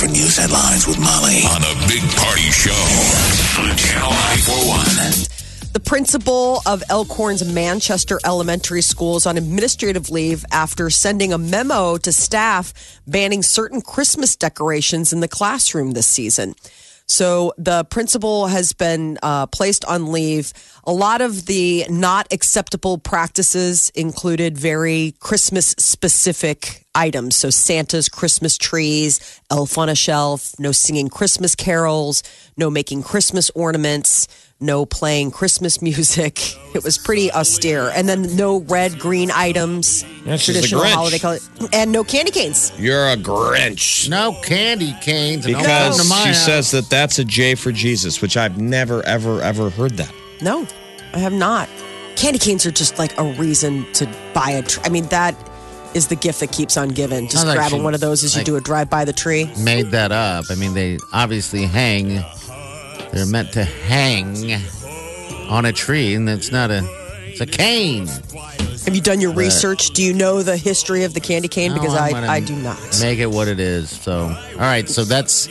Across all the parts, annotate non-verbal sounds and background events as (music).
For news headlines with Molly on a big party show on Channel 941. The principal of Elkhorn's Manchester Elementary School is on administrative leave after sending a memo to staff banning certain Christmas decorations in the classroom this season. So the principal has been uh, placed on leave. A lot of the not acceptable practices included very Christmas specific items. So Santa's Christmas trees, elf on a shelf, no singing Christmas carols, no making Christmas ornaments, no playing Christmas music. (laughs) It was pretty austere. And then no red, green items, Yeah, she's a traditional Grinch. holiday color, and no candy canes. You're a Grinch. No candy canes. and don't Because come to my she house. says that that's a J for Jesus, which I've never, ever, ever heard that. No, I have not. Candy canes are just like a reason to buy a tree. I mean, that is the gift that keeps on giving. Just like grabbing she- one of those as you like- do a drive by the tree. made that up. I mean, they obviously hang. They're meant to hang on a tree, and it's not a. It's a cane. Have you done your research? Do you know the history of the candy cane? Because No, I'm I, gonna I do not. Make it what it is. So, all right. So that's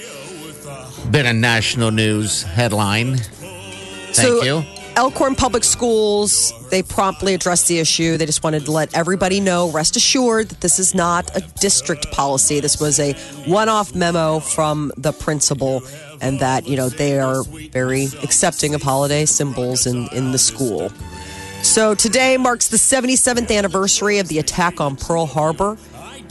been a national news headline. Thank So, you. Elkhorn Public Schools, they promptly addressed the issue. They just wanted to let everybody know, rest assured, that this is not a district policy. This was a one off memo from the principal, and that, you know, they are very accepting of holiday symbols in, in the school. So today marks the 77th anniversary of the attack on Pearl Harbor.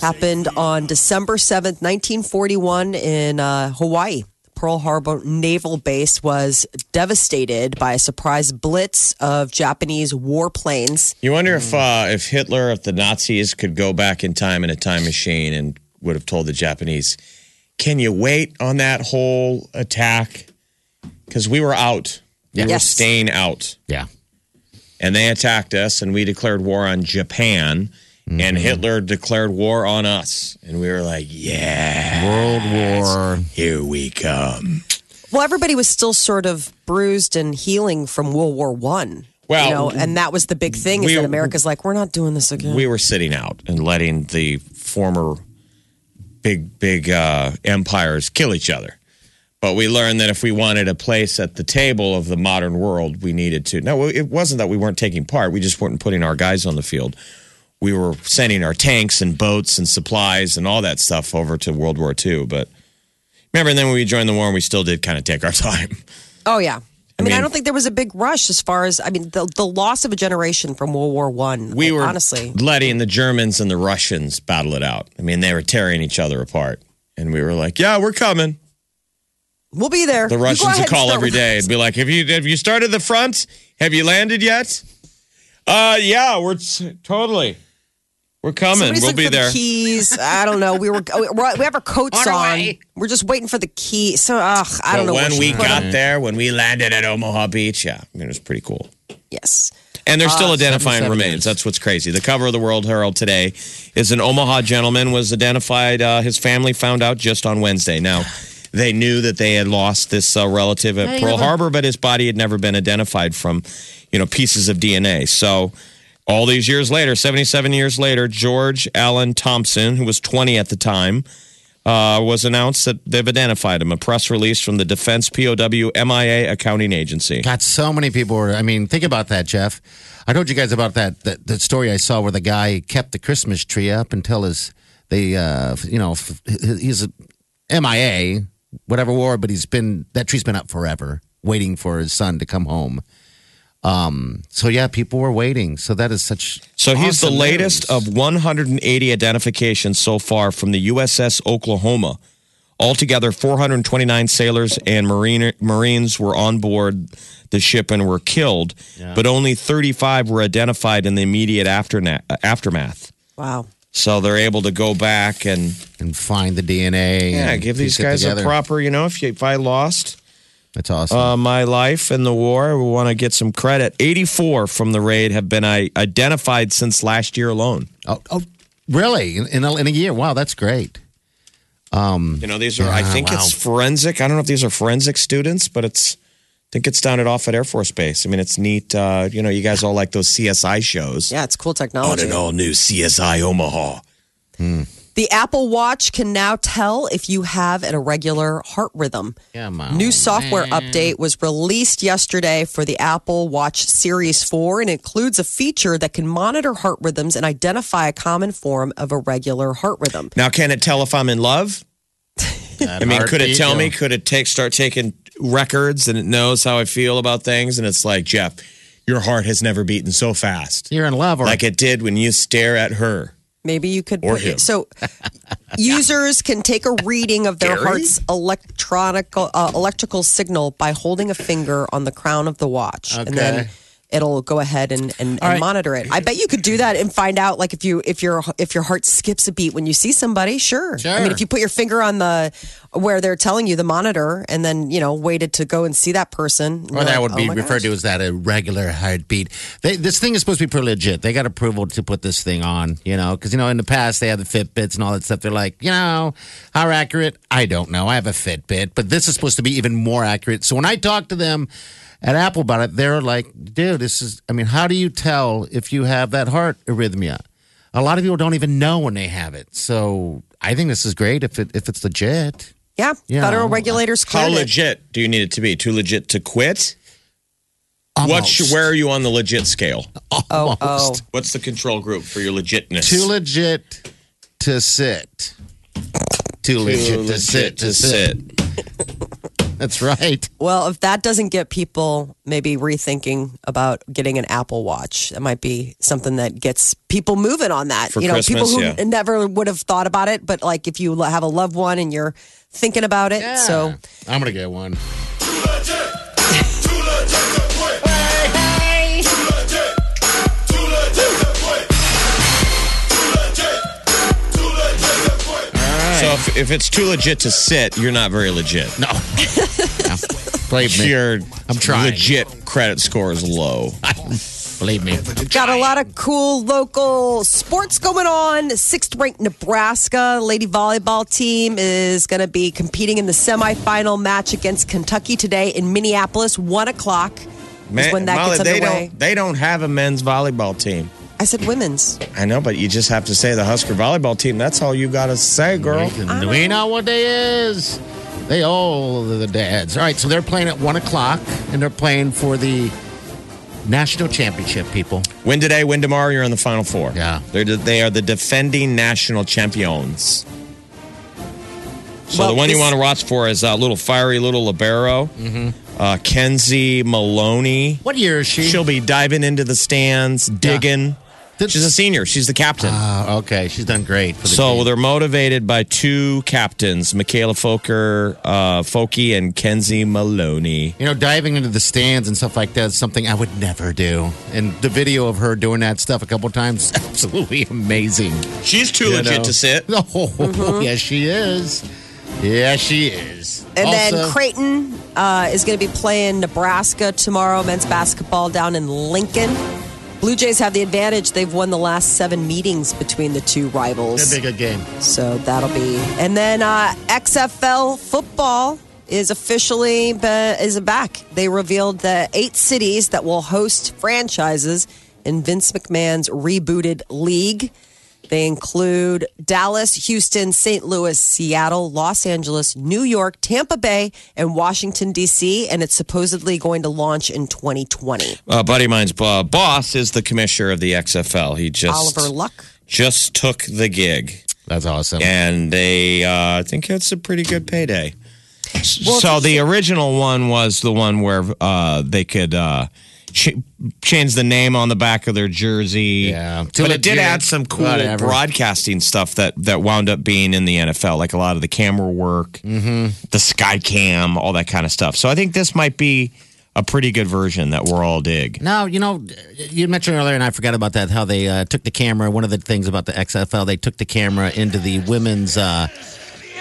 Happened on December 7th, 1941, in uh, Hawaii. Pearl Harbor Naval Base was devastated by a surprise blitz of Japanese warplanes. You wonder if uh, if Hitler, if the Nazis could go back in time in a time machine and would have told the Japanese, "Can you wait on that whole attack? Because we were out, we were staying out, Yeah. and they attacked us, and we declared war on Japan." And Hitler declared war on us. And we were like, yeah, World War. here we come. Well, everybody was still sort of bruised and healing from World War One. Well, you know, and that was the big thing is that America's like, we're not doing this again. we were sitting out and letting the former big big uh, empires kill each other. But we learned that if we wanted a place at the table of the modern world, we needed to. No, it wasn't that we weren't taking part. We just weren't putting our guys on the field. We were sending our tanks and boats and supplies and all that stuff over to World War II. But remember, and then when we joined the war, we still did kind of take our (laughs) time. Oh yeah. I mean, I mean- don't think there was a big rush as far as I mean the the loss of a generation from World War One. We were honestly letting the Germans and the Russians battle it out. I mean, they were tearing each other apart. And we were like, yeah, we're coming. we'll be there. The Russians would call every day and be like, "Have you have you started the front? Have you landed yet?" Uh, yeah, we're t- totally. We're coming. Somebody's we'll be for the there. keys. I don't know. We were we're, have our coats On on. way. We're just waiting for the key. So ugh, I don't But know. when we got on- there, when we landed at Omaha Beach, yeah, I mean, it was pretty cool. yes. And they're still Ah, identifying remains. That's what's crazy. The cover of the World Herald today is an Omaha gentleman was identified. Uh, his family found out just on Wednesday. Now, (sighs) they knew that they had lost this uh, relative at Hey, Pearl look. Harbor, but his body had never been identified from, you know, pieces of DNA. So, all these years later, 77 years later, George Allen Thompson, who was 20 at the time, uh, was announced that they've identified him. A press release from the Defense POW MIA accounting agency. Got so many people. Were, I mean, think about that, Jeff. I told you guys about that, that that story I saw where the guy kept the Christmas tree up until his they uh you know he's MIA whatever war, but he's been that tree's been up forever, waiting for his son to come home. Um. So yeah, people were waiting. So that is such. So he's the awesome latest news. of 180 identifications so far from the USS Oklahoma. Altogether, 429 sailors and marine, Marines were on board the ship and were killed, but only 35 were identified in the immediate afterna- aftermath. Wow. So they're able to go back and and find the DNA. yeah, and give these guys a proper. You know, if you, if I lost That's awesome. uh, my life in the war, we want to get some credit. Eighty four from the raid have been I, identified since last year alone. oh, oh, really? In, in, a, in a year? Wow, that's great. You know, these are. I think wow. it's forensic. I don't know if these are forensic students, but it's. I think it's down at Offutt Air Force Base. I mean, it's neat. Uh, you know, you guys all like those CSI shows. Yeah, it's cool technology. On an all new CSI Omaha. The Apple Watch can now tell if you have an irregular heart rhythm. Come on, New software man. update was released yesterday for the Apple Watch Series 4 and includes a feature that can monitor heart rhythms and identify a common form of irregular heart rhythm. Now, can it tell if I'm in love? I mean, could it Heartbeat, tell me? Could it take start taking records and it knows how I feel about things? And it's like, Jeff, your heart has never beaten so fast You're in love, or like it did when you stare at her. Maybe you could Or put him. so (laughs) users can take a reading of their Gary? heart's electronic uh, electrical signal by holding a finger on the crown of the watch and then Okay. It'll go ahead and, and, and right. monitor it. I bet you could do that and find out like if you if your if your heart skips a beat when you see somebody, sure. I mean if you put your finger on the where they're telling you the monitor and then, you know, waited to go and see that person. Or that would "Oh be referred to as that irregular heartbeat. They, this thing is supposed to be pretty legit. They got approval to put this thing on, you know, because, you know, in the past they had the Fitbits and all that stuff. They're like, you know, how accurate? I don't know. I have a Fitbit, but this is supposed to be even more accurate. So when I talk to them at Apple about it, they're like, dude, this is, I mean, how do you tell if you have that heart arrhythmia? A lot of people don't even know when they have it. So I think this is great if it if it's legit. Yeah, Yeah. federal regulators How cleared it. legit do you need it to be? Too legit to quit? What's Almost. where are you on the legit scale? Oh, oh. What's the control group for your legitness? Too legit to sit. Too legit, Too to sit. To sit. (laughs) That's right. Well, if that doesn't get people maybe rethinking about getting an Apple Watch, that might be something that gets people moving on that. For you know, people who yeah. never would have thought about it, but like if you have a loved one and you're thinking about it, so I'm gonna get one. So if, if it's too legit to sit, you're not very legit. No. (laughs) no. Believe me. Your I'm trying. legit credit score is low. Believe me. got a lot of cool local sports going on. Sixth ranked Nebraska lady volleyball team is going to be competing in the semifinal match against Kentucky today in Minneapolis. One o'clock is when that Molly, gets they underway. don't they don't have a men's volleyball team. I said women's. I know, but you just have to say the Husker volleyball team. That's all you got to say, girl. Do we know what they is? They all the dads. All right, so they're playing at one o'clock, and they're playing for the national championship. People. Win today, win tomorrow. You're in the final four. Yeah. they're they are the defending national champions. So Well, the one you want to watch for is a little fiery little libero, Mm-hmm. uh, Kenzie Maloney. What year is she? She'll be diving into the stands, digging. Did- She's a senior. She's the captain. Ah, okay, she's done great. For the So team. they're motivated by two captains, Mikaela Foker, uh, Foecke and Kenzie Maloney. You know, diving into the stands and stuff like that is something I would never do. And the video of her doing that stuff a couple times is (laughs) absolutely amazing. She's too You legit know? to sit. (laughs) Oh, yes, she is. Yeah, she is. And then Creighton uh, is going to be playing Nebraska tomorrow, men's basketball down in Lincoln. Blue Jays have the advantage. They've won the last seven meetings between the two rivals. That'd be a good game. So that'll be. And then uh, XFL football is officially be, is back. They revealed the eight cities that will host franchises in Vince McMahon's rebooted league. They include Dallas, Houston, St. Louis, Seattle, Los Angeles, New York, Tampa Bay, and Washington, D.C. And it's supposedly going to launch in 2020. Uh, buddy of mine's uh, boss is the commissioner of the XFL. He just Oliver Luck. just took the gig, That's awesome. and they uh, I think it's a pretty good payday. so the original one was the one where uh, they could uh, ch- change the name on the back of their jersey. Yeah. but it did add some cool Whatever. broadcasting stuff that that wound up being in the NFL, like a lot of the camera work, Mm-hmm. the sky cam, all that kind of stuff. So I think this might be a pretty good version that we're all dig. No, you know, you mentioned earlier, and I forgot about that. How they uh, took the camera. One of the things about the XFL, they took the camera into the women's uh,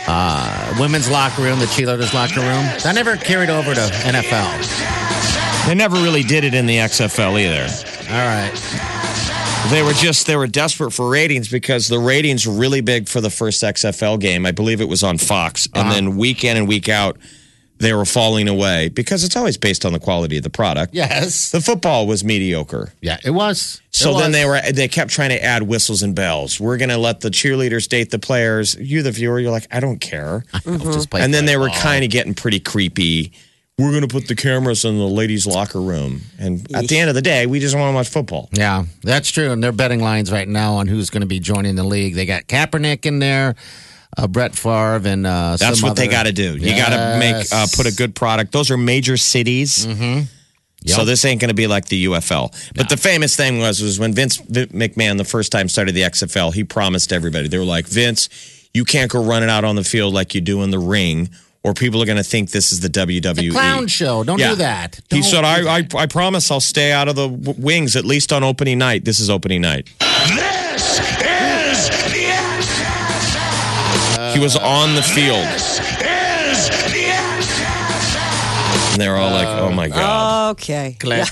uh, women's locker room, the cheerleaders' locker room. That never carried over to NFL. They never really did it in the XFL either. All right. They were just they were desperate for ratings because the ratings were really big for the first XFL game. I believe it was on Fox, and uh-huh. then week in and week out, they were falling away because it's always based on the quality of the product. Yes. The football was mediocre. Yeah, it was. So It then was. they were they kept trying to add whistles and bells. We're going to let the cheerleaders date the players. You the viewer, you're like, I don't care. (laughs) Just play And then they were kind of getting pretty creepy. We're going to put the cameras in the ladies' locker room. And at the end of the day, we just want to watch football. Yeah, that's true. And they're betting lines right now on who's going to be joining the league. They got Kaepernick in there, uh, Brett Favre, and uh, That's what they got to do. You got to make uh, put a good product. Those are major cities. Mm-hmm. So this ain't going to be like the UFL. But the famous thing was was when Vince V- McMahon the first time started the XFL, he promised everybody they were like Vince, you can't go running out on the field like you do in the ring, or people are going to think this is the WWE The clown show. Don't Yeah. do that. He Don't said, I. I, I promise I'll stay out of the w- wings at least on opening night. This is opening night. This is the X. he was on the field, This is the and they were all like, oh my God. Okay. Click.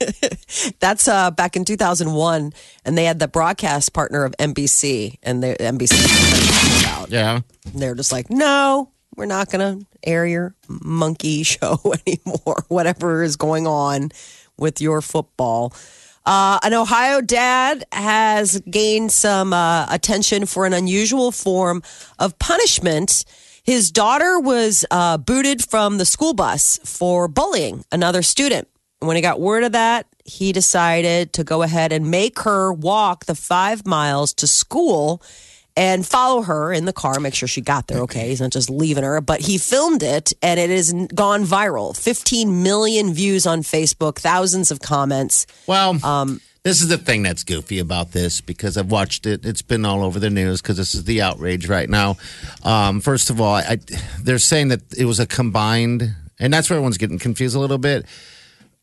(laughs) That's uh, back in 2001, and they had the broadcast partner of NBC, and they, NBC. Yeah. And they're just like, no, we're not going to air your monkey (laughs) show (laughs) anymore. Whatever is going on with your football. Uh, an Ohio dad has gained some uh, attention for an unusual form of punishment. His daughter was uh, booted from the school bus for bullying another student. When he got word of that, he decided to go ahead and make her walk the five miles to school and follow her in the car, make sure she got there okay. He's not just leaving her, but he filmed it and it has gone viral. 15 million views on Facebook, thousands of comments. Well, Um, this is the thing that's goofy about this because I've watched it. It's been all over the news because this is the outrage right now. Um, first of all, I, they're saying that it was a combined, and that's where everyone's getting confused a little bit.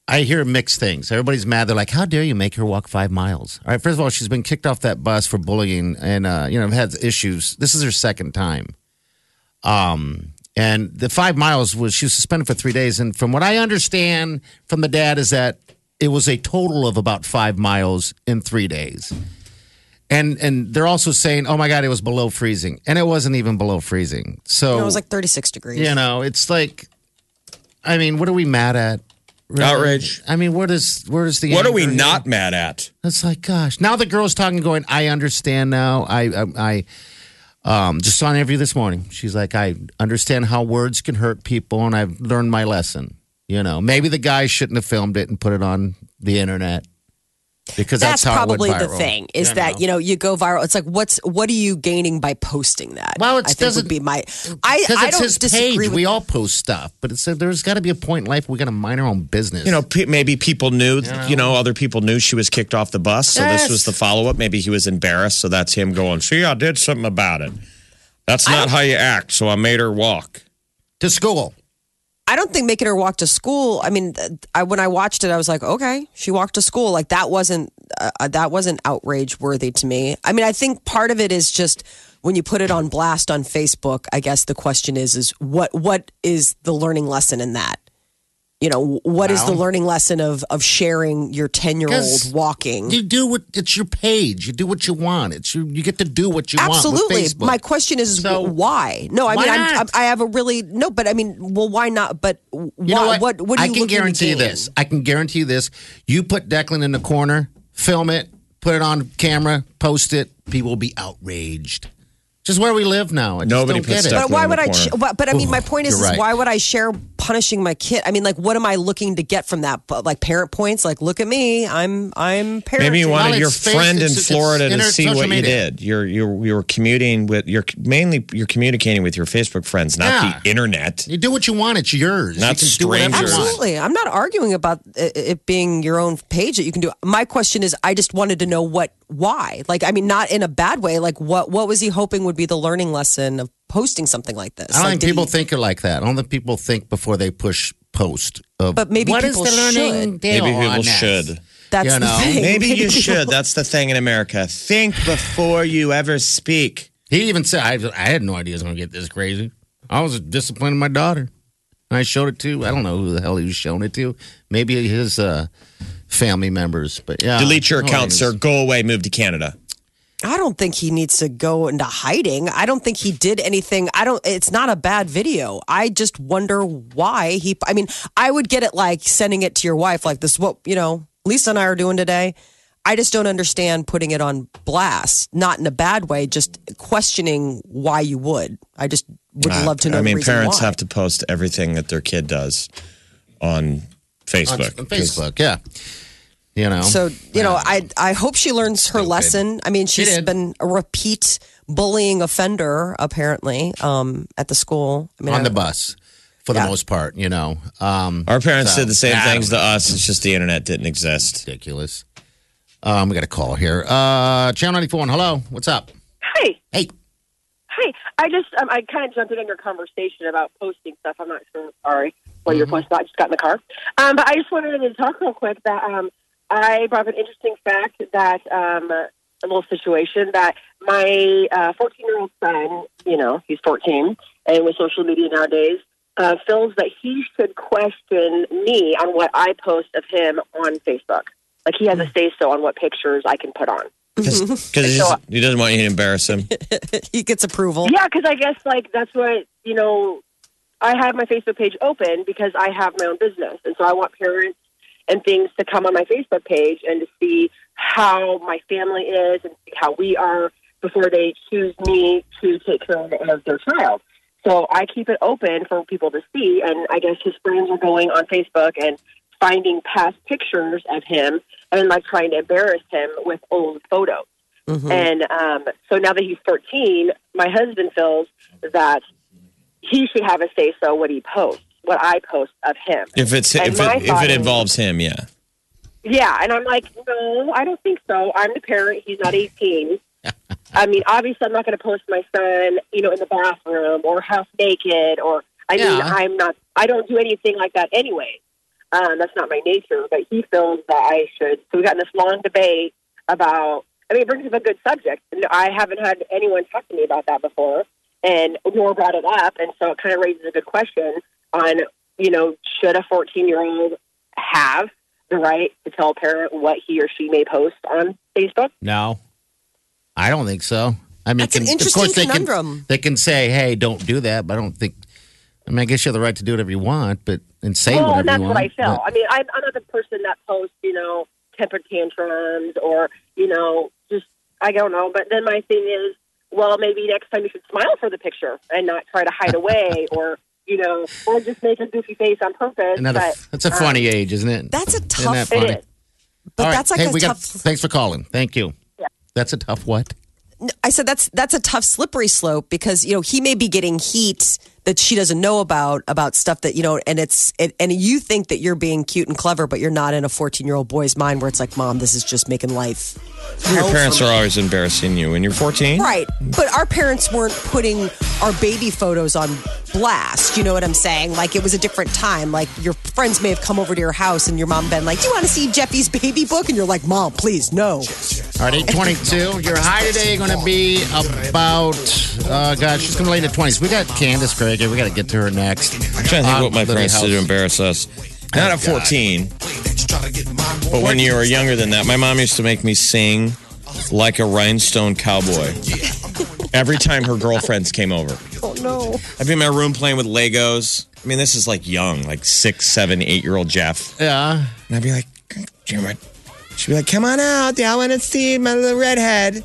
I hear mixed things. Everybody's mad. They're like, "How dare you make her walk five miles?" All right. First of all, she's been kicked off that bus for bullying, and uh, you know, had issues. This is her second time. Um, and the five miles was she was suspended for three days. And from what I understand from the dad is that it was a total of about five miles in three days. And and they're also saying, "Oh my God, it was below freezing," and it wasn't even below freezing. So It was like 36 degrees. you know, it's like, I mean, what are we mad at? Really? Outrage. I mean, where does where does the What are we not mad at? It's like, gosh, now the girl's talking, going, I understand now. I, I, I um, just saw an interview this morning. She's like, I understand how words can hurt people, and I've learned my lesson. You know, maybe the guy shouldn't have filmed it and put it on the internet because that's, That's, how it probably went the thing is You that know? you know you go viral. It's like what's what are you gaining by posting that? Well, it doesn't- be my. I because I it's don't his disagree page. We all post stuff, but it's there's got to be a point in life we got to mind our own business. You know, pe- maybe people knew, you know, other people knew she was kicked off the bus. So this was the follow up. Maybe he was embarrassed. So that's him going, see, I did something about it. That's not how you act. So I made her walk. to school. I don't think making her walk to school. I mean, I when I watched it, I was like, okay, she walked to school. Like that wasn't uh, that wasn't outrage worthy to me. I mean, I think part of it is just when you put it on blast on Facebook. I guess the question is, is what what is the learning lesson in that? You know, what is the learning lesson of of sharing your ten year old 'Cause walking? You do what it's your page. You do what you want. It's you. You get to do what you Absolutely. want. Absolutely. My question is So- why? No, I Why mean, I'm, not? I'm, I have a really no, but I mean, well, why not? But why, You know what? what? What? do I can guarantee you this. I can guarantee you this. You put Declan in the corner, film it, put it on camera, post it. People will be outraged. Just where we live now. I just Nobody don't puts get it. But why would I? corner. But, but I mean, my point is, you're is right. why would I share punishing my kid? I mean, like, what am I looking to get from that? But, Like parent points. Like, look at me. I'm I'm parenting. Maybe you wanted Well, your friend in it's- it's Florida to see social what you did. You're you're you're commuting with you're mainly you're communicating with your Facebook friends, not Yeah. the internet. You do what you want. It's yours. Not you can do whatever you strangers. Absolutely. I'm not arguing about it, it being your own page that you can do. My question is, I just wanted to know what, why. Like, I mean, not in a bad way. Like, what, what was he hoping would be the learning lesson of posting something like this? I don't Like, think people he- think it like that. I don't think people think before they push post of But maybe what is people the learning should. deal Maybe people on this? should. That's You the know, thing. Maybe you people- (laughs) should. That's the thing in America. Think before you ever speak. He even said, I, I had no idea it was going to get this crazy. I was disciplining my daughter. I showed it to, I don't know who the hell he was showing it to. Maybe his uh, family members. But yeah. Delete your oh, account, ideas. sir. Go away. Move to Canada. I don't think he needs to go into hiding. I don't think he did anything. I don't, it's not a bad video. I just wonder why he, I mean, I would get it like sending it to your wife, like this is what, you know, Lisa and I are doing today. I just don't understand putting it on blast, not in a bad way, just questioning why you would. I just would love to know I mean, reason parents why. have to post everything that their kid does on On, Facebook. on Facebook, yeah. You know. So you know, I I hope she learns her lesson. I mean, she's did. been a repeat bullying offender apparently um, at the school. I mean, on I- the bus for the most part, you know. Um, Our parents So, did the same I things to us. It's just the internet didn't exist. ridiculous. Um, we got a call here. Uh, Channel 94, hello. What's up? Hi. Hey. Hi. I just um, I kind of jumped in on your conversation about posting stuff. I'm not sure. Sorry, what you're posting. I just got in the car. Um, but I just wanted to talk real quick that um, I brought up an interesting fact that um, a little situation that my 14 year old son, you know, he's 14, and with social media nowadays, uh, feels that he should question me on what I post of him on Facebook. Like he has a say so on what pictures I can put on. Because (laughs) he, So- he doesn't want you to embarrass him. (laughs) he gets approval. Yeah, because I guess like that's what you know. I have my Facebook page open because I have my own business, and so I want parents and things to come on my Facebook page and to see how my family is and see how we are before they choose me to take care of their child. So I keep it open for people to see, and I guess his friends are going on Facebook and finding past pictures of him and like trying to embarrass him with old photos. And um, so now that he's 13, my husband feels that he should have a say so what he posts, what I post of him. If it's And if it, if thought it is- involves him, yeah. Yeah, and I'm like, no, I don't think so. I'm the parent. He's not 18. (laughs) I mean, obviously, I'm not going to post my son, you know, in the bathroom or half naked, or I mean, I'm not. I don't do anything like that anyway. Um, that's not my nature. But he feels that I should. So we got in this long debate about. I mean, it brings up a good subject. I haven't had anyone talk to me about that before, and nor brought it up, and so it kind of raises a good question on, you know, should a 14 year old have the right to tell a parent what he or she may post on Facebook? No. I don't think so. I mean, That's an interesting of course they conundrum. Can, they can say, hey, don't do that, but I don't think. I mean, I guess you have the right to do whatever you want, but and say well, whatever and that's you what. I feel. but- I mean, I'm, I'm not the person that posts, you know, temper tantrums or, you know, just, I don't know. But then my thing is, well, maybe next time you should smile for the picture and not try to hide (laughs) away or, you know, or just make a goofy face on purpose. Another, but, that's a um, funny age, isn't it? That's a Isn't tough. that funny? is. But All right. that's like hey, a we got, thanks for calling. Thank you. Yeah. That's a tough what? I said that's that's a tough slippery slope because you know he may be getting heat that she doesn't know about about stuff that you know and it's it, and you think that you're being cute and clever but you're not in a 14 year old boy's mind where it's like mom this is just making life Your parents are always embarrassing you when you're 14. right. But our parents weren't putting our baby photos on blast. You know what i'm saying? Like it was a different time. Like your friends may have come over to your house and your mom been like do you want to see jeffy's baby book? And you're like mom please no. All right, 822. Your high today going to be about, uh, gosh, she's going to lay in the 20s. We got Candace Craig here. We got to get to her next. I'm trying to think what my Lily parents did to embarrass us. Not at 14, but when you were younger than that, my mom used to make me sing like a rhinestone cowboy every time her girlfriends came over. oh no I'd be in my room playing with Legos. I mean, this is like young, like six, seven, eight year old Jeff. Yeah. And I'd be like, Jim, she'd be like, come on out. I want to see my little redhead.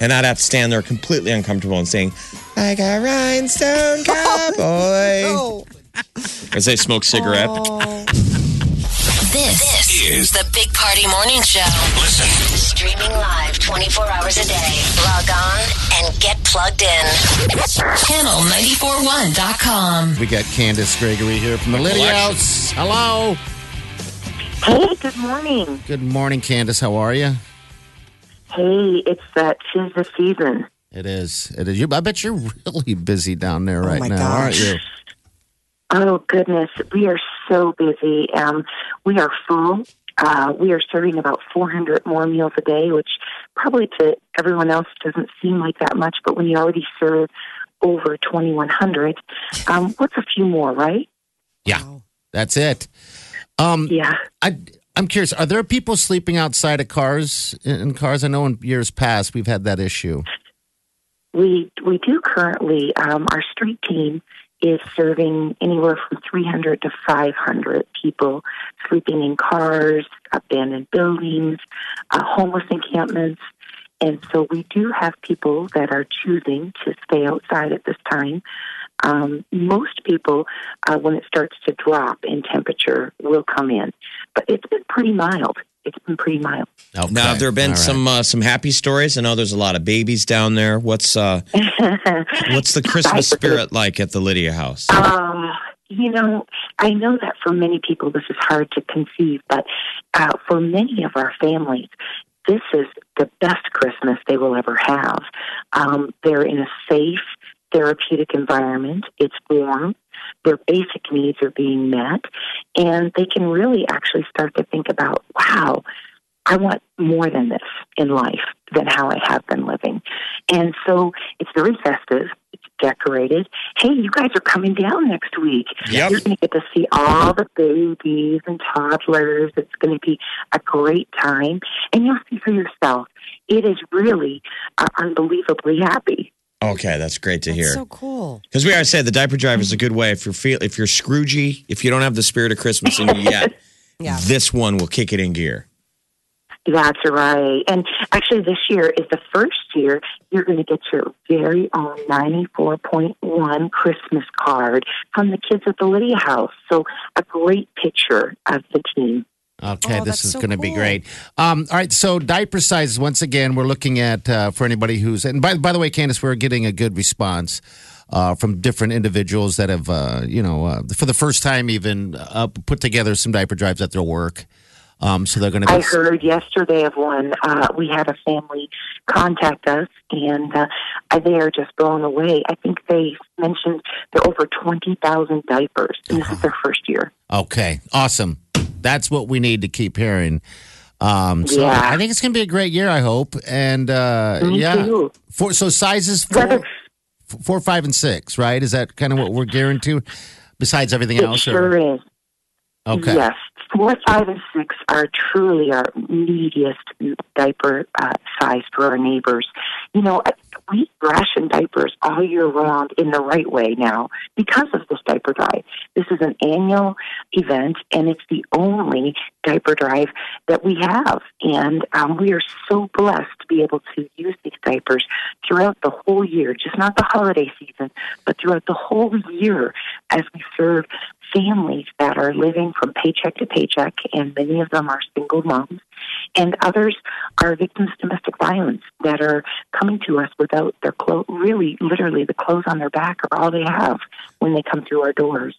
And I'd have to stand there completely uncomfortable and sing, like a rhinestone (laughs) oh, cowboy. oh As they smoke cigarette. This, is the Big Party Morning Show. Listen. Streaming live 24 hours a day. Log on and get plugged in. Channel941.com. We got Candace Gregory here from the Liddy Collection. House. Hello. Hey, good morning. Good morning, Candace. How are you? Hey, it's that tis the season. It is. It is. You, I bet you're really busy down there right my now, gosh. aren't you? Oh goodness, we are so busy. Um, we are full. Uh, we are serving about 400 more meals a day, which probably to everyone else doesn't seem like that much, but when you already serve over 2,100, um, what's a few more, right? Yeah, that's it. Um, Yeah. I, I'm curious. Are there people sleeping outside of cars in cars? I know in years past we've had that issue. We we do currently. Um, our street team is serving anywhere from 300 to 500 people sleeping in cars, abandoned buildings, uh, homeless encampments, and so we do have people that are choosing to stay outside at this time. Um, most people, uh, when it starts to drop in temperature, will come in, but it's been pretty mild. It's been pretty mild. Okay. Now, have there been All right. some uh, some happy stories? I know there's a lot of babies down there. What's uh, (laughs) what's the Christmas spirit like at the Lydia House? Um, you know, I know that for many people this is hard to conceive, but uh, for many of our families, this is the best Christmas they will ever have. Um, they're in a safe, therapeutic environment. It's warm. Their basic needs are being met, and they can really actually start to think about, wow, I want more than this in life than how I have been living. And so it's very festive. It's decorated. Hey, you guys are coming down next week. Yep. You're going to get to see all the babies and toddlers. It's going to be a great time. And you'll see for yourself. It is really uh, unbelievably happy. Okay, that's great to That's hear. so cool. Because we always say the diaper drive is a mm-hmm. good way if you're feel if you're Scroogey, if you don't have the spirit of Christmas in you yet, (laughs) Yeah. this one will kick it in gear. That's right. And actually, this year is the first year you're going to get your very own 94.1 Christmas card from the kids at the Lydia House. So, a great picture of the team. Okay, Oh, this is so going to be great. Um, all right, so diaper sizes. Once again, we're looking at uh, for anybody who's and by by the way, Candace, we're getting a good response uh, from different individuals that have uh, you know uh, for the first time even uh, put together some diaper drives at their work. Um, so they're going to be. I heard yesterday of one. Uh, we had a family contact us, and uh, they are just blown away. I think they mentioned there are over 20,000 diapers, and this is their first year. Okay, awesome. That's what we need to keep hearing. Um, so Yeah. I think it's going to be a great year. I hope, and uh, Me yeah, too. four, so sizes four, four, five, and six. Right? Is that kind of what we're gearing to? Besides everything It else, or- sure is. okay. Yes, four, five, and six are truly our neediest diaper uh, size for our neighbors. You know, we ration diapers all year round in the right way now because of this diaper drive. This is an annual event, and it's the only diaper drive that we have. And um, we are so blessed to be able to use these diapers throughout the whole year, just not the holiday season, but throughout the whole year as we serve families that are living from paycheck to paycheck, and many of them are single moms, and others are victims of domestic violence that are coming to us without their clothes, really, literally, the clothes on their back are all they have when they come through our doors.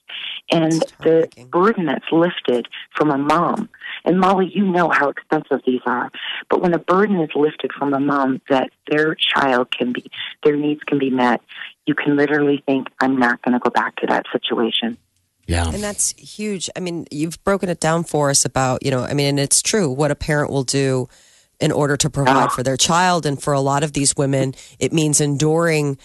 And the burden that's lifted from a mom, and Molly, you know how expensive these are, but when a burden is lifted from a mom that their child can be, their needs can be met, you can literally think, I'm not going to go back to that situation. Yeah. And that's huge. I mean, you've broken it down for us about, you know, I mean, and it's true what a parent will do in order to provide for their child. And for a lot of these women, it means enduring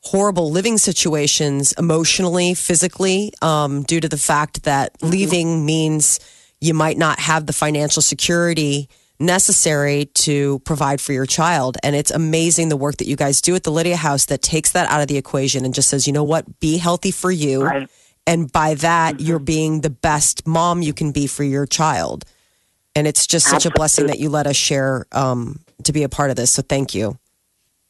horrible living situations emotionally, physically, um, due to the fact that leaving means you might not have the financial security necessary to provide for your child. And it's amazing the work that you guys do at the Lydia House that takes that out of the equation and just says, you know what, be healthy for you. Right. And by that, Mm-hmm. you're being the best mom you can be for your child. And it's just such a blessing that you let us share um, to be a part of this. So thank you.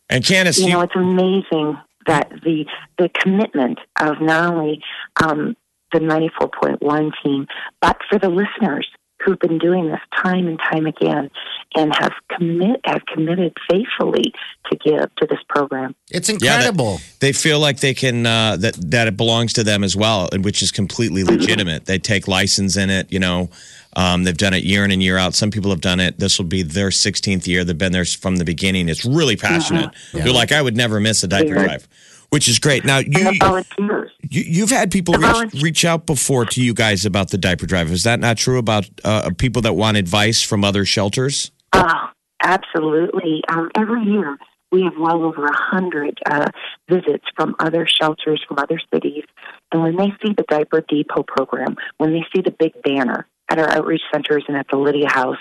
And Candace, you you, know, it's amazing that the the commitment of not only um, the 94.1 team, but for the listeners who've been doing this time and time again and have commit have committed faithfully to give to this program. It's yeah, incredible. they feel like they can uh, that that it belongs to them as well, which is completely legitimate. They take license in it. You know, um, they've done it year in and year out. Some people have done it. This will be their 16th year. They've been there from the beginning. It's really passionate. They're like, I would never miss a diaper Yeah. drive. Which is great. Now you, volunteers. you you've had people reach, reach out before to you guys about the diaper drive. Is that not true about uh, people that want advice from other shelters? Oh, absolutely. Um, every year we have well over a hundred uh, visits from other shelters from other cities, and when they see the diaper depot program, when they see the big banner at our outreach centers and at the Lydia House,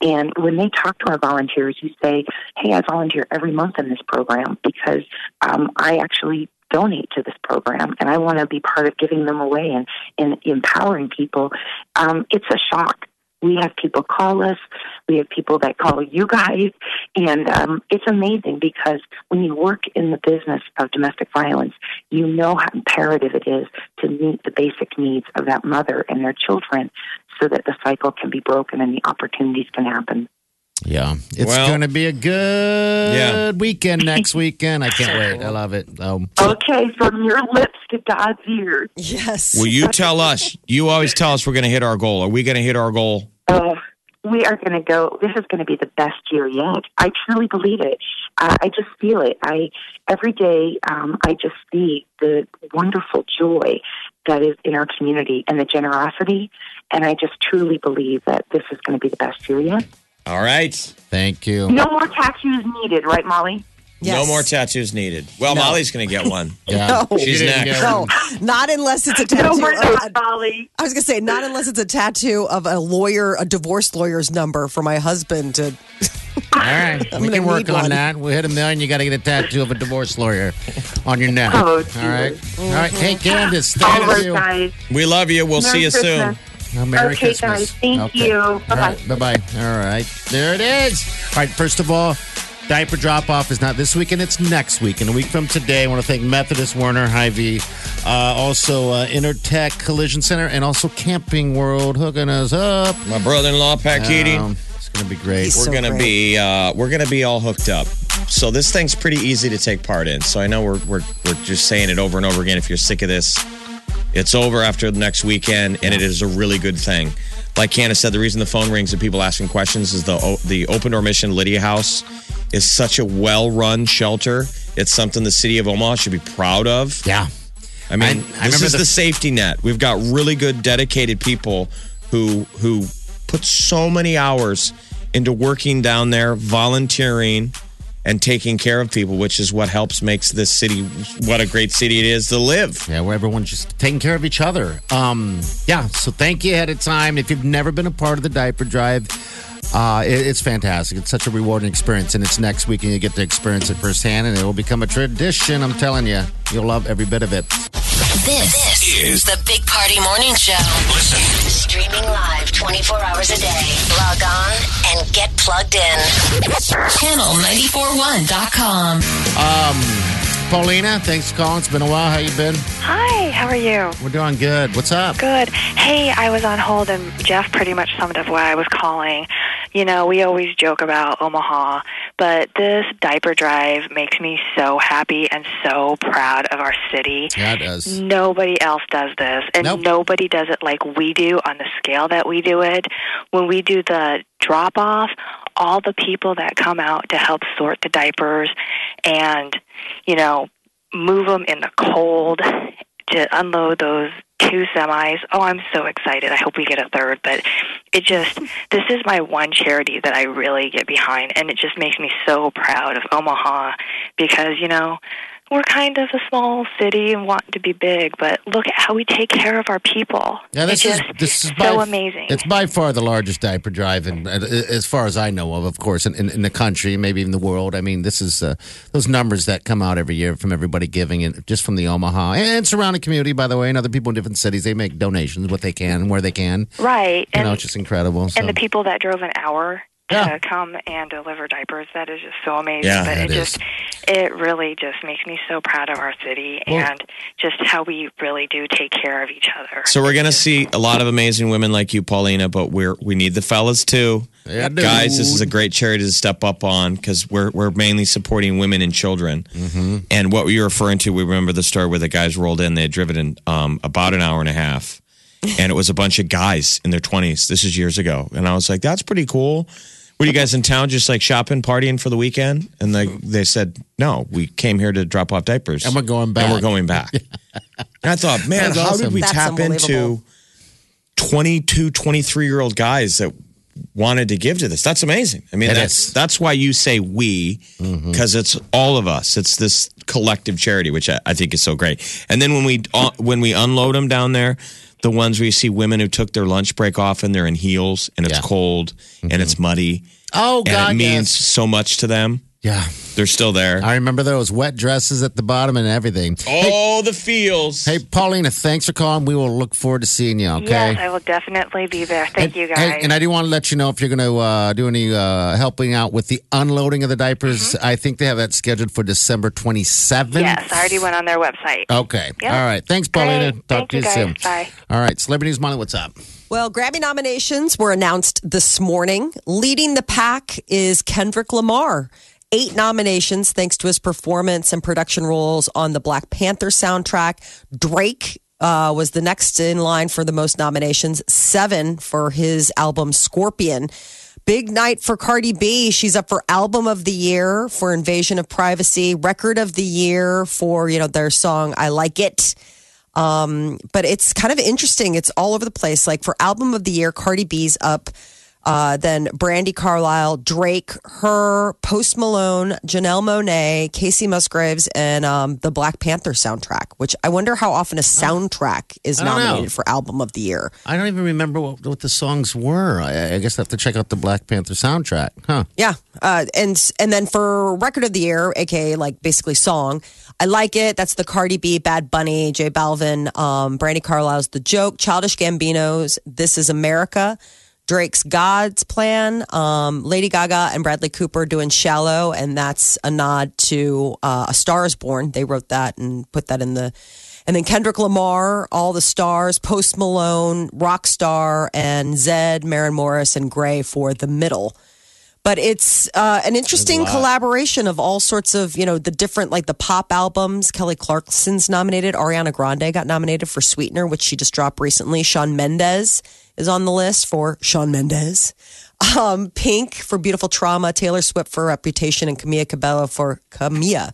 and when they talk to our volunteers, who say, "Hey, I volunteer every month in this program because um, I actually." donate to this program and I want to be part of giving them away and, and empowering people. Um, it's a shock we have people call us. We have people that call you guys. And um, it's amazing because when you work in the business of domestic violence, you know how imperative it is to meet the basic needs of that mother and their children so that the cycle can be broken and the opportunities can happen. Yeah, it's Well- going to be a good Yeah. weekend next (laughs) weekend. I can't wait. I love it. Um, Okay, from your lips to God's ears. Yes. Will you tell us? You always tell us we're going to hit our goal. Are we going to hit our goal? Oh, we are going to go. This is going to be the best year yet. I truly believe it. Uh, I just feel it. I every day um, I just see the wonderful joy that is in our community and the generosity, and I just truly believe that this is going to be the best year yet. All right. thank you. No more tattoos needed, right, Molly? Yes. No more tattoos needed. Well, No. Molly's going to get one. Yeah, (laughs) No. She's next. (laughs) No, not unless it's a No tattoo. more not, Molly. I was gonna say not unless it's a tattoo of a lawyer, a divorce lawyer's number for my husband to. All right, we gonna can work on one. that. We hit a million. You got to get a tattoo of a divorce lawyer on your neck. Oh, All right, all right. Hey, Candace, All thank right, you. guys. We love you. We'll see Merry you soon. Christmas. Oh, Merry Okay, Christmas. guys. Thank you. Bye-bye. right, bye-bye. All right, there it is. All right, first of all, diaper drop-off is not this weekend. It's next week. And a week from today, I want to thank Methodist Werner Hy-Vee, uh, also uh, Intertech Collision Center, and also Camping World hooking us up. My brother-in-law, Pat Keating. Um, it's going to be great. He's we're so gonna great. be uh, we're gonna be all hooked up. So this thing's pretty easy to take part in. So I know we're we're we're just saying it over and over again. If you're sick of this, it's over after the next weekend, and it is a really good thing. Like Candace said, the reason the phone rings and people asking questions is the the Open Door Mission Lydia House is such a well run shelter. It's something the city of Omaha should be proud of. yeah. I mean, I- I this is the- the, safety net. We've got really good, dedicated people who who put so many hours into working down there, volunteering, and taking care of people, which is what helps makes this city what a great city it is to live. Yeah, where everyone's just taking care of each other. Um, yeah, so thank you ahead of time. If you've never been a part of the diaper drive, uh, it, it's fantastic. It's such a rewarding experience, and it's next week, and you get to experience it firsthand, and it will become a tradition. I'm telling you, you'll love every bit of it. This, is the Big Party Morning Show. Listen. Streaming live 24 hours a day. Log on and get plugged in. Channel941.com. Paulina, thanks for calling. It's been a while. How you been? Hi, how are you? We're doing good. What's up? Good. Hey, I was on hold and Jeff pretty much summed up why I was calling. You know, we always joke about Omaha, but this diaper drive makes me so happy and so proud of our city. Yeah, it does. Nobody else does this, and Nope. nobody does it like we do on the scale that we do it. When we do the drop off, all the people that come out to help sort the diapers and, you know, move them in the cold to unload those two semis. Oh, I'm so excited. I hope we get a third, but it just this is my one charity that I really get behind and it just makes me so proud of Omaha because, you know, we're kind of a small city and want to be big, but look at how we take care of our people. Yeah, this it's is this is so by, amazing. It's by far the largest diaper drive, and as far as I know of, of course, in, in, in the country, maybe even the world. I mean, this is uh, those numbers that come out every year from everybody giving, and just from the Omaha and surrounding community, by the way, and other people in different cities. They make donations what they can, where they can. right. You and know, it's just incredible. So. and the people that drove an hour to Yeah. come and deliver diapers that is just so amazing Yeah, but that it just it really just makes me so proud of our city Well- and just how we really do take care of each other So we're gonna see a lot of amazing women like you, Paulina, but we're we need the fellas too. Yeah, Guys, this is a great charity to step up on because we're we're mainly supporting women and children. Mm-hmm. And what you're referring to, we remember the story where the guys rolled in. They had driven in um, about an hour and a half, (laughs) and it was a bunch of guys in their 20s. This is years ago, and I was like, "That's pretty cool." Were you guys in town just like shopping, partying for the weekend? And they they said no. We came here to drop off diapers, And we're going back. And we're going back. (laughs) and I thought, man, That's how awesome. did we That's tap into unbelievable. 22, 23 year old guys that wanted to give to this? That's amazing. I mean, It that's is. Mm-hmm. that's why you say we because it's all of us. It's this collective charity, which I, I think is so great. And then when we uh, when we unload them down there. The ones where you see women who took their lunch break off and they're in heels and it's Yeah. Mm-hmm. cold and it's muddy Oh, God. and it means yes. so much to them. Yeah. They're still there. I remember those wet dresses at the bottom and everything. oh, the feels. Hey, Paulina, thanks for calling. We will look forward to seeing you, okay? Yes, I will definitely be there. Thank and, you, guys. And, and I do want to let you know if you're going to uh, do any uh, helping out with the unloading of the diapers. I think they have that scheduled for December 27th. Mm-hmm. yes, I already went on their website. Okay. Yep. All right. Thanks, Paulina. Great. Talk Thank to you, you, guys. soon. Bye. All right. Celebrity News Molly, what's up? Well, Grammy nominations were announced this morning. Leading the pack is Kendrick Lamar. Eight nominations thanks to his performance and production roles on the Black Panther soundtrack. Drake uh, was the next in line for the most nominations, seven for his album Scorpion. Big night for Cardi B. She's up for Album of the Year for Invasion of Privacy, Record of the Year for, you know, their song I Like It but it's kind of interesting. It's all over the place. Like for album of the year, Cardi B's up. Uh, then Brandi Carlile, Drake, her, Post Malone, Janelle Monáe, Kacey Musgraves, and um, the Black Panther soundtrack. Which I wonder how often a soundtrack is don't know. nominated for album of the year. I don't even remember what, what the songs were. I, I guess I have to check out the Black Panther soundtrack. Huh. Yeah, uh, and and then for record of the year, aka like basically song, I like it. That's the Cardi B, Bad Bunny, J Balvin, um, Brandi Carlile's The Joke, Childish Gambino's This Is America, Drake's God's Plan, um, Lady Gaga and Bradley Cooper doing Shallow, and that's a nod to uh, A Star Is Born. They wrote that and put that in the. And then Kendrick Lamar, All the Stars, Post Malone, Rockstar, and Zedd, Maren Morris, and Grey for The Middle. But it's uh, an interesting collaboration of all sorts of you know the different like the pop albums. Kelly clarkson's nominated. Ariana grande got nominated for sweetener which she just dropped recently. Shawn Mendes is on the list for Shawn Mendes um, pink for beautiful trauma taylor swift for reputation and Camila Cabello for Camila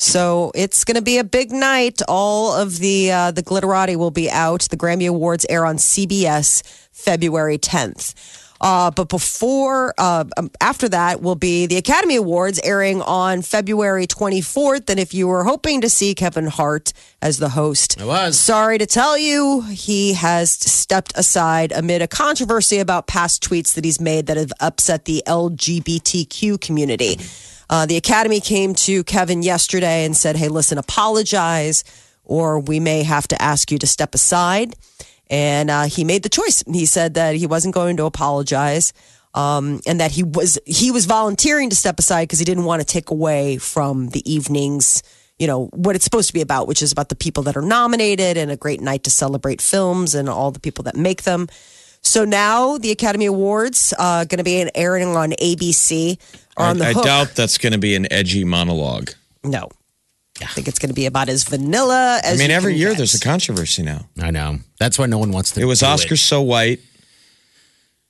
so it's going to be a big night. All of the uh, the glitterati will be out. The Grammy Awards air on CBS February 10th. Uh, but before, uh, um, after that, will be the Academy Awards airing on February 24th. And if you were hoping to see Kevin Hart as the host, I was. sorry to tell you, he has stepped aside amid a controversy about past tweets that he's made that have upset the LGBTQ community. Uh, the Academy came to Kevin yesterday and said, hey, listen, apologize, or we may have to ask you to step aside. And uh, he made the choice. He said that he wasn't going to apologize. Um, and that he was he was volunteering to step aside because he didn't want to take away from the evening's you know what it's supposed to be about, which is about the people that are nominated and a great night to celebrate films and all the people that make them. So now the Academy Awards uh, going to be an airing on ABC or I, on the I doubt that's going to be an edgy monologue. No, I think it's going to be about as vanilla as. I mean, you every can year get. there's a controversy now. I know. That's why no one wants to. It was do Oscar so white.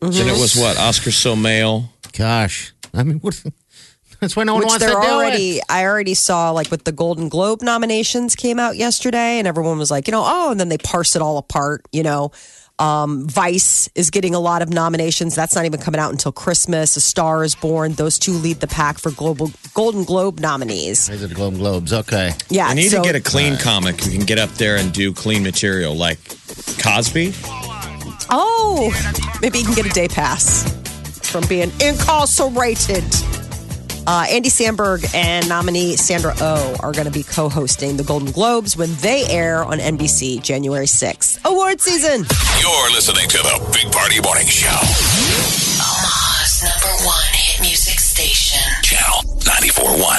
Then it was mm-hmm. what? Oscar so male. Gosh. I mean, what? (laughs) That's why no one Which wants to they're do already, it. I already saw like with the Golden Globe nominations came out yesterday, and everyone was like, you know, oh, and then they parse it all apart. You know, um, Vice is getting a lot of nominations. That's not even coming out until Christmas. A Star is Born. Those two lead the pack for global Golden Globe nominees. These are the Globe Globes. Okay. Yeah, I need so- to get a clean comic who can get up there and do clean material like Cosby. Oh, maybe you can get a day pass from being incarcerated. Uh, Andy Samberg and nominee Sandra Oh are going to be co hosting the Golden Globes when they air on NBC January 6th. Award season. You're listening to the Big Party Morning Show. Omaha's number one hit music station. Channel 94.1.